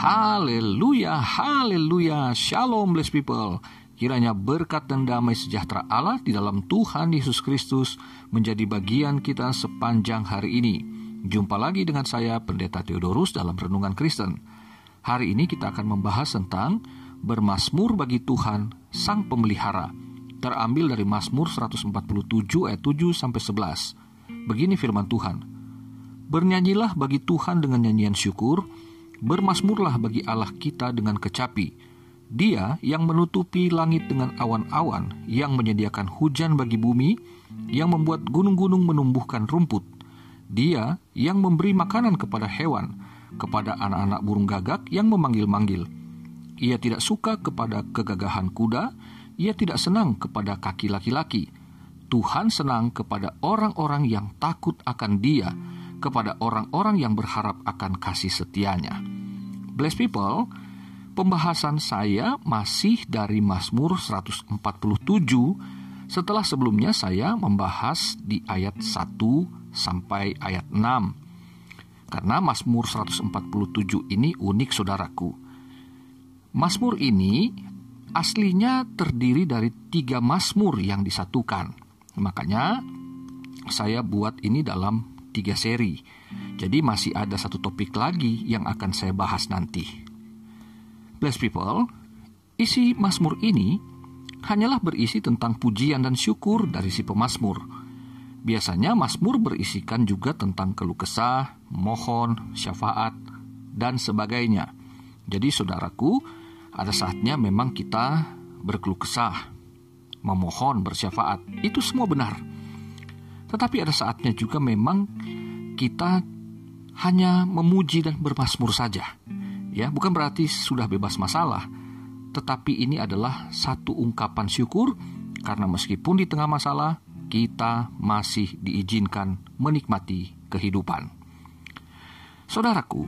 Haleluya, haleluya, shalom blessed people. Kiranya berkat dan damai sejahtera Allah di dalam Tuhan Yesus Kristus menjadi bagian kita sepanjang hari ini. Jumpa lagi dengan saya Pendeta Theodorus dalam Renungan Kristen. Hari ini kita akan membahas tentang bermasmur bagi Tuhan Sang Pemelihara. Terambil dari Mazmur 147 ayat 7 sampai 11. Begini firman Tuhan. Bernyanyilah bagi Tuhan dengan nyanyian syukur, Bermasmurlah bagi Allah kita dengan kecapi. Dia yang menutupi langit dengan awan-awan, yang menyediakan hujan bagi bumi, yang membuat gunung-gunung menumbuhkan rumput. Dia yang memberi makanan kepada hewan, kepada anak-anak burung gagak yang memanggil-manggil. Ia tidak suka kepada kegagahan kuda, ia tidak senang kepada kaki laki-laki. Tuhan senang kepada orang-orang yang takut akan Dia, kepada orang-orang yang berharap akan kasih setianya. Bless people, pembahasan saya masih dari Mazmur 147 setelah sebelumnya saya membahas di ayat 1 sampai ayat 6. Karena Mazmur 147 ini unik saudaraku. Mazmur ini aslinya terdiri dari tiga Mazmur yang disatukan. Makanya saya buat ini dalam tiga seri. Jadi masih ada satu topik lagi yang akan saya bahas nanti. Bless people, isi Mazmur ini hanyalah berisi tentang pujian dan syukur dari si pemazmur. Biasanya Mazmur berisikan juga tentang keluh kesah, mohon, syafaat, dan sebagainya. Jadi saudaraku, ada saatnya memang kita berkeluh kesah, memohon, bersyafaat. Itu semua benar. Tetapi ada saatnya juga memang kita hanya memuji dan bermasmur saja. Ya, bukan berarti sudah bebas masalah, tetapi ini adalah satu ungkapan syukur karena meskipun di tengah masalah kita masih diizinkan menikmati kehidupan. Saudaraku,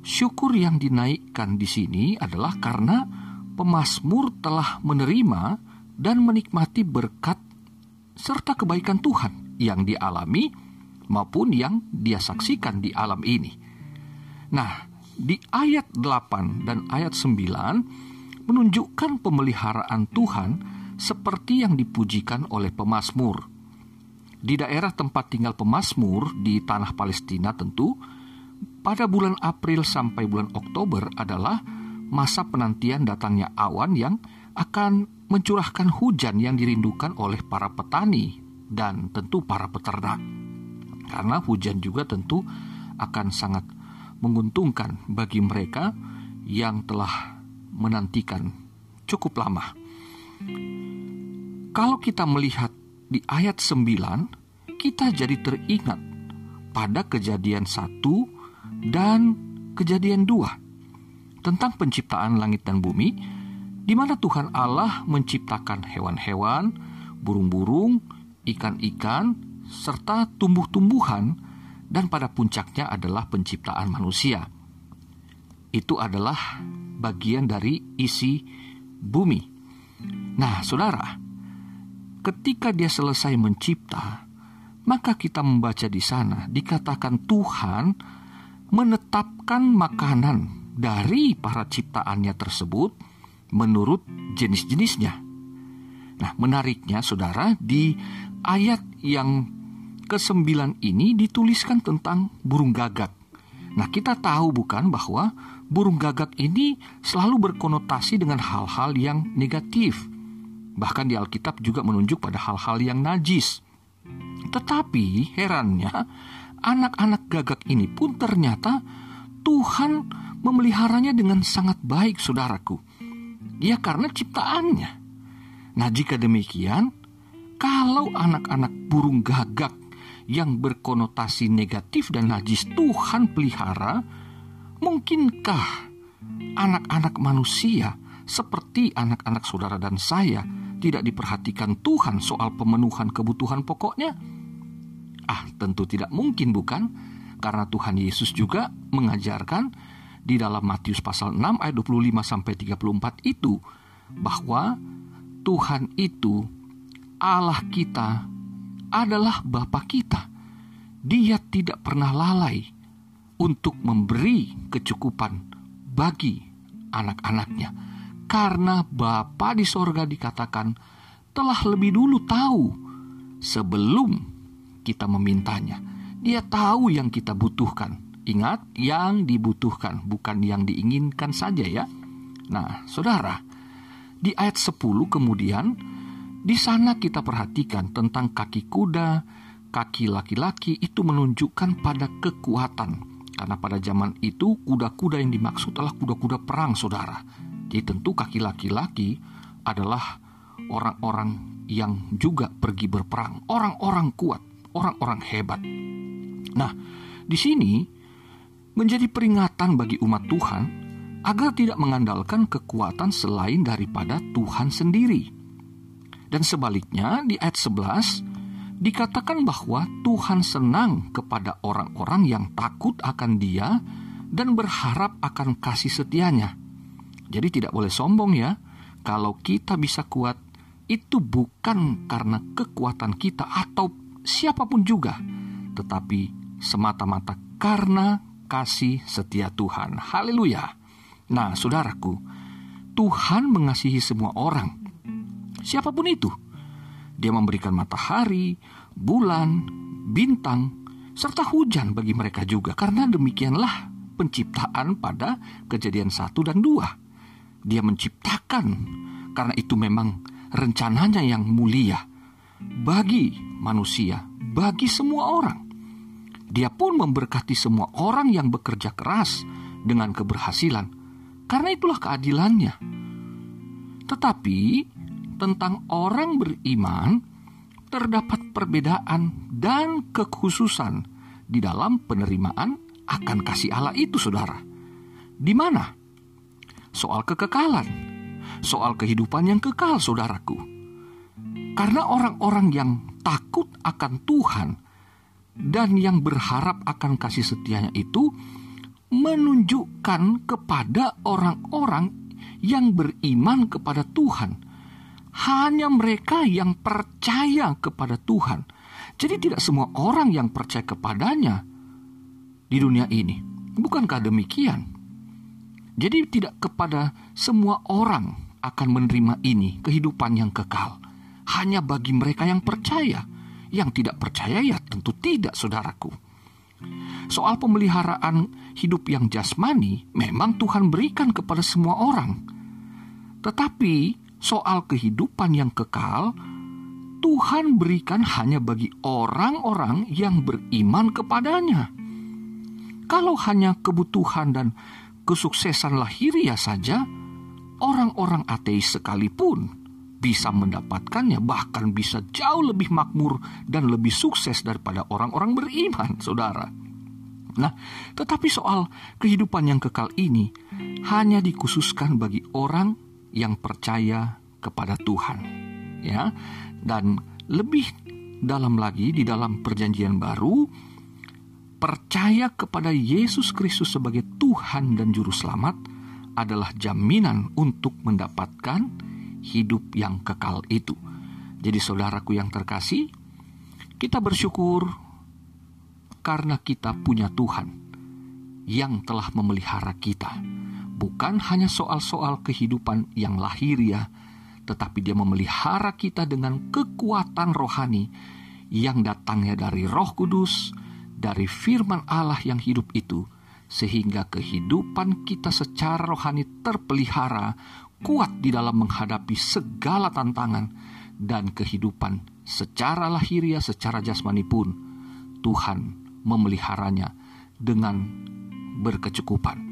syukur yang dinaikkan di sini adalah karena pemazmur telah menerima dan menikmati berkat serta kebaikan Tuhan yang dialami maupun yang dia saksikan di alam ini. Nah, di ayat 8 dan ayat 9 menunjukkan pemeliharaan Tuhan seperti yang dipujikan oleh pemazmur. Di daerah tempat tinggal pemazmur di tanah Palestina tentu pada bulan April sampai bulan Oktober adalah masa penantian datangnya awan yang akan mencurahkan hujan yang dirindukan oleh para petani dan tentu para peternak. Karena hujan juga tentu akan sangat menguntungkan bagi mereka yang telah menantikan cukup lama. Kalau kita melihat di ayat 9, kita jadi teringat pada kejadian satu dan kejadian dua tentang penciptaan langit dan bumi di mana Tuhan Allah menciptakan hewan-hewan, burung-burung, ikan-ikan, serta tumbuh-tumbuhan, dan pada puncaknya adalah penciptaan manusia. Itu adalah bagian dari isi bumi. Nah, saudara, ketika dia selesai mencipta, maka kita membaca di sana dikatakan Tuhan menetapkan makanan dari para ciptaannya tersebut menurut jenis-jenisnya. Nah, menariknya saudara, di ayat yang ke-9 ini dituliskan tentang burung gagak. Nah, kita tahu bukan bahwa burung gagak ini selalu berkonotasi dengan hal-hal yang negatif. Bahkan di Alkitab juga menunjuk pada hal-hal yang najis. Tetapi herannya, anak-anak gagak ini pun ternyata Tuhan memeliharanya dengan sangat baik, saudaraku. Ya karena ciptaannya. Nah jika demikian, kalau anak-anak burung gagak yang berkonotasi negatif dan najis Tuhan pelihara, mungkinkah anak-anak manusia seperti anak-anak saudara dan saya tidak diperhatikan Tuhan soal pemenuhan kebutuhan pokoknya? Ah, tentu tidak mungkin bukan? Karena Tuhan Yesus juga mengajarkan di dalam Matius pasal 6 ayat 25 sampai 34 itu bahwa Tuhan itu Allah kita adalah Bapa kita. Dia tidak pernah lalai untuk memberi kecukupan bagi anak-anaknya. Karena Bapa di sorga dikatakan telah lebih dulu tahu sebelum kita memintanya. Dia tahu yang kita butuhkan. Ingat, yang dibutuhkan, bukan yang diinginkan saja ya. Nah, saudara, di ayat 10 kemudian, di sana kita perhatikan tentang kaki kuda, kaki laki-laki itu menunjukkan pada kekuatan. Karena pada zaman itu kuda-kuda yang dimaksud adalah kuda-kuda perang, saudara. Jadi tentu kaki laki-laki adalah orang-orang yang juga pergi berperang, orang-orang kuat, orang-orang hebat. Nah, di sini menjadi peringatan bagi umat Tuhan agar tidak mengandalkan kekuatan selain daripada Tuhan sendiri. Dan sebaliknya di ayat 11 dikatakan bahwa Tuhan senang kepada orang-orang yang takut akan Dia dan berharap akan kasih setianya. Jadi tidak boleh sombong ya. Kalau kita bisa kuat, itu bukan karena kekuatan kita atau siapa pun juga, tetapi semata-mata karena kasih setia Tuhan. Haleluya. Nah, saudaraku, Tuhan mengasihi semua orang. Siapa pun itu, dia memberikan matahari, bulan, bintang, serta hujan bagi mereka juga. Karena demikianlah penciptaan pada kejadian satu dan dua. Dia menciptakan karena itu memang rencananya yang mulia bagi manusia, bagi semua orang. Dia pun memberkati semua orang yang bekerja keras dengan keberhasilan, karena itulah keadilannya. Tetapi tentang orang beriman, terdapat perbedaan dan kekhususan di dalam penerimaan akan kasih Allah itu, saudara. Di mana? Soal kekekalan, soal kehidupan yang kekal, saudaraku. Karena orang-orang yang takut akan Tuhan dan yang berharap akan kasih setianya itu menunjukkan kepada orang-orang yang beriman kepada Tuhan hanya mereka yang percaya kepada Tuhan. Jadi tidak semua orang yang percaya kepadanya di dunia ini. Bukankah demikian? Jadi tidak kepada semua orang akan menerima ini kehidupan yang kekal. Hanya bagi mereka yang percaya. Yang tidak percaya ya tentu tidak saudaraku. Soal pemeliharaan hidup yang jasmani memang Tuhan berikan kepada semua orang. Tetapi soal kehidupan yang kekal, Tuhan berikan hanya bagi orang-orang yang beriman kepadanya. Kalau hanya kebutuhan dan kesuksesan lahiriah saja, orang-orang ateis sekalipun bisa mendapatkannya, bahkan bisa jauh lebih makmur dan lebih sukses daripada orang-orang beriman, saudara. Nah, tetapi soal kehidupan yang kekal ini hanya dikhususkan bagi orang yang percaya kepada Tuhan. Ya. Dan lebih dalam lagi di dalam perjanjian baru percaya kepada Yesus Kristus sebagai Tuhan dan juru selamat adalah jaminan untuk mendapatkan hidup yang kekal itu. Jadi saudaraku yang terkasih, kita bersyukur karena kita punya Tuhan yang telah memelihara kita bukan hanya soal-soal kehidupan yang lahiriah, tetapi dia memelihara kita dengan kekuatan rohani yang datangnya dari Roh Kudus, dari firman Allah yang hidup itu, sehingga kehidupan kita secara rohani terpelihara, kuat di dalam menghadapi segala tantangan dan kehidupan secara lahiriah, secara jasmani pun Tuhan memeliharanya dengan berkecukupan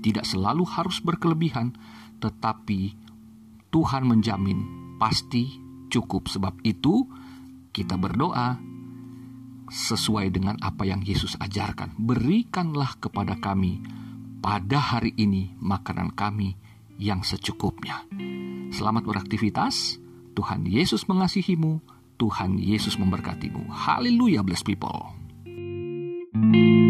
tidak selalu harus berkelebihan, tetapi Tuhan menjamin pasti cukup. Sebab itu, kita berdoa sesuai dengan apa yang Yesus ajarkan. Berikanlah kepada kami pada hari ini makanan kami yang secukupnya. Selamat beraktivitas. Tuhan Yesus mengasihimu. Tuhan Yesus memberkatimu. Haleluya, bless people. thank you